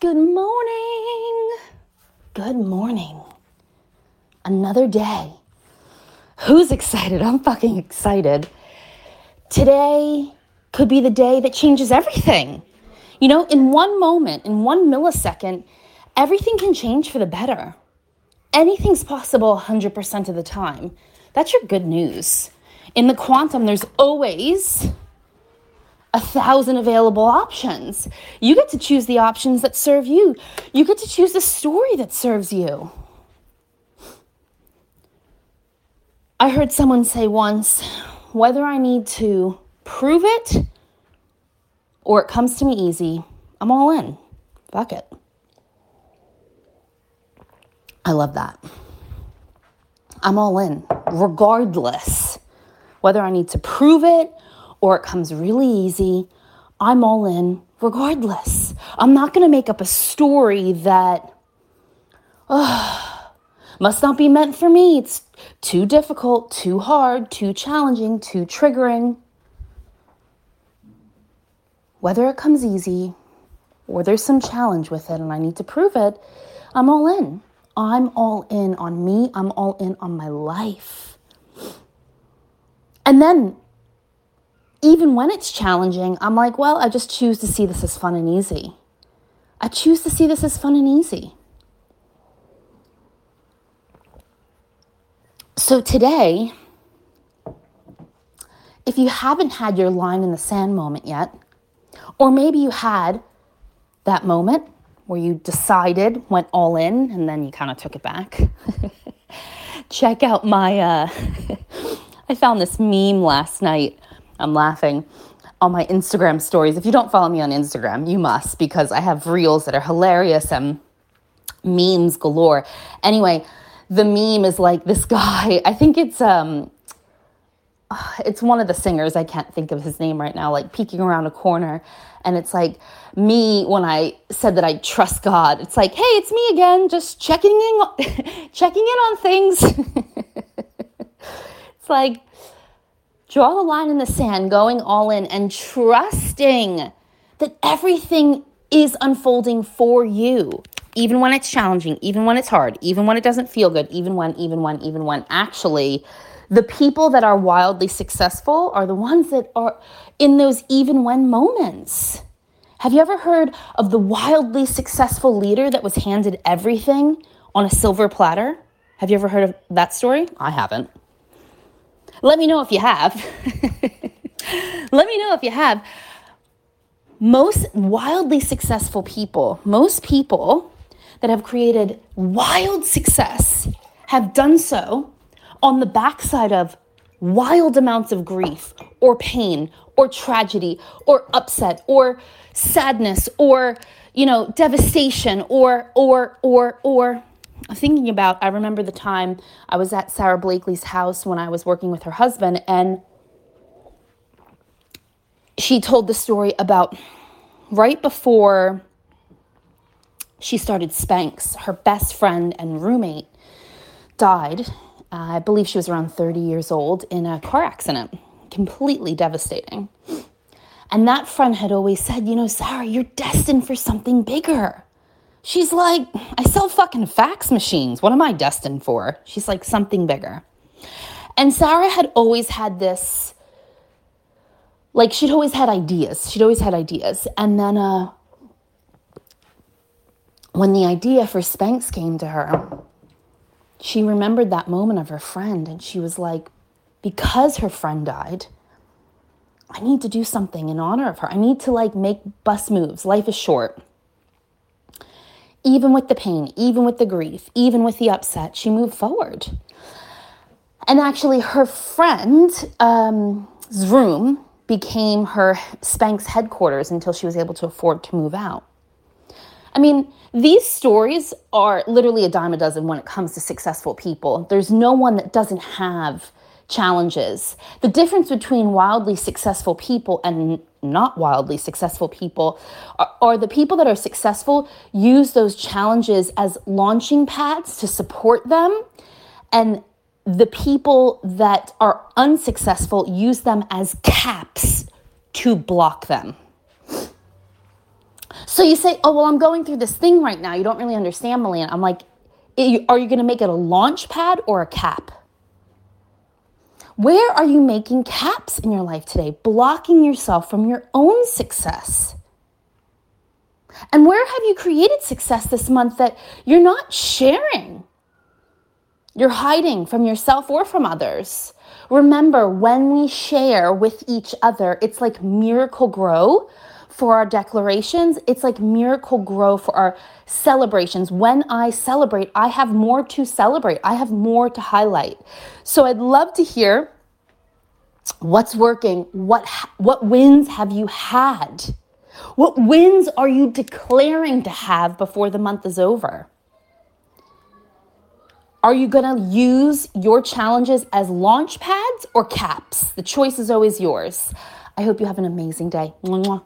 Good morning. Good morning. Another day. Who's excited? I'm fucking excited. Today could be the day that changes everything. You know, in one moment, in one millisecond, everything can change for the better. Anything's possible 100% of the time. That's your good news. In the quantum, there's always a thousand available options. You get to choose the options that serve you. You get to choose the story that serves you. I heard someone say once whether I need to prove it or it comes to me easy, I'm all in. Fuck it. I love that. I'm all in, regardless whether I need to prove it or it comes really easy. I'm all in, regardless. I'm not going to make up a story that oh, must not be meant for me. It's too difficult, too hard, too challenging, too triggering. Whether it comes easy or there's some challenge with it and I need to prove it, I'm all in. I'm all in on me. I'm all in on my life. And then, even when it's challenging, I'm like, well, I just choose to see this as fun and easy. I choose to see this as fun and easy. So today, if you haven't had your line in the sand moment yet, or maybe you had that moment where you decided, went all in, and then you kind of took it back. Check out my, uh, I found this meme last night. I'm laughing on my Instagram stories. If you don't follow me on Instagram, you must because I have reels that are hilarious and memes galore. Anyway, the meme is like this guy, I think it's um it's one of the singers, I can't think of his name right now, like peeking around a corner and it's like me when I said that I trust God. It's like, "Hey, it's me again, just checking in checking in on things." it's like draw the line in the sand, going all in and trusting that everything is unfolding for you even when it's challenging, even when it's hard, even when it doesn't feel good, even when, even when, even when actually the people that are wildly successful are the ones that are in those even when moments. Have you ever heard of the wildly successful leader that was handed everything on a silver platter? Have you ever heard of that story? I haven't. Let me know if you have. Let me know if you have. Most wildly successful people, most people that have created wild success have done so on the backside of wild amounts of grief or pain or tragedy or upset or sadness or you know devastation or or or or thinking about i remember the time i was at Sara Blakely's house when i was working with her husband and she told the story about right before she started Spanx. Her best friend and roommate died. Uh, I believe she was around 30 years old in a car accident, completely devastating. And that friend had always said, You know, Sara, you're destined for something bigger. She's like, I sell fucking fax machines. What am I destined for? She's like, something bigger. And Sara had always had this, like, she'd always had ideas. She'd always had ideas. And then uh, when the idea for Spanx came to her, she remembered that moment of her friend and she was like, because her friend died, I need to do something in honor of her. I need to like make bus moves. Life is short. Even with the pain, even with the grief, even with the upset, she moved forward. And actually, her friend's um, room became her Spanx headquarters until she was able to afford to move out. I mean, these stories are literally a dime a dozen when it comes to successful people. There's no one that doesn't have challenges. The difference between wildly successful people and not wildly successful people are, are, the people that are successful use those challenges as launching pads to support them and the people that are unsuccessful use them as caps to block them. So you say, oh, well, I'm going through this thing right now. You don't really understand, Melina. I'm like, are you going to make it a launch pad or a cap? Where are you making caps in your life today, blocking yourself from your own success? And where have you created success this month that you're not sharing? You're hiding from yourself or from others. Remember, when we share with each other, it's like Miracle-Gro for our declarations. It's like Miracle-Gro for our celebrations. When I celebrate, I have more to celebrate, I have more to highlight. So I'd love to hear what's working, what, what wins have you had? What wins are you declaring to have before the month is over? Are you going to use your challenges as launch pads or caps? The choice is always yours. I hope you have an amazing day. Mwah.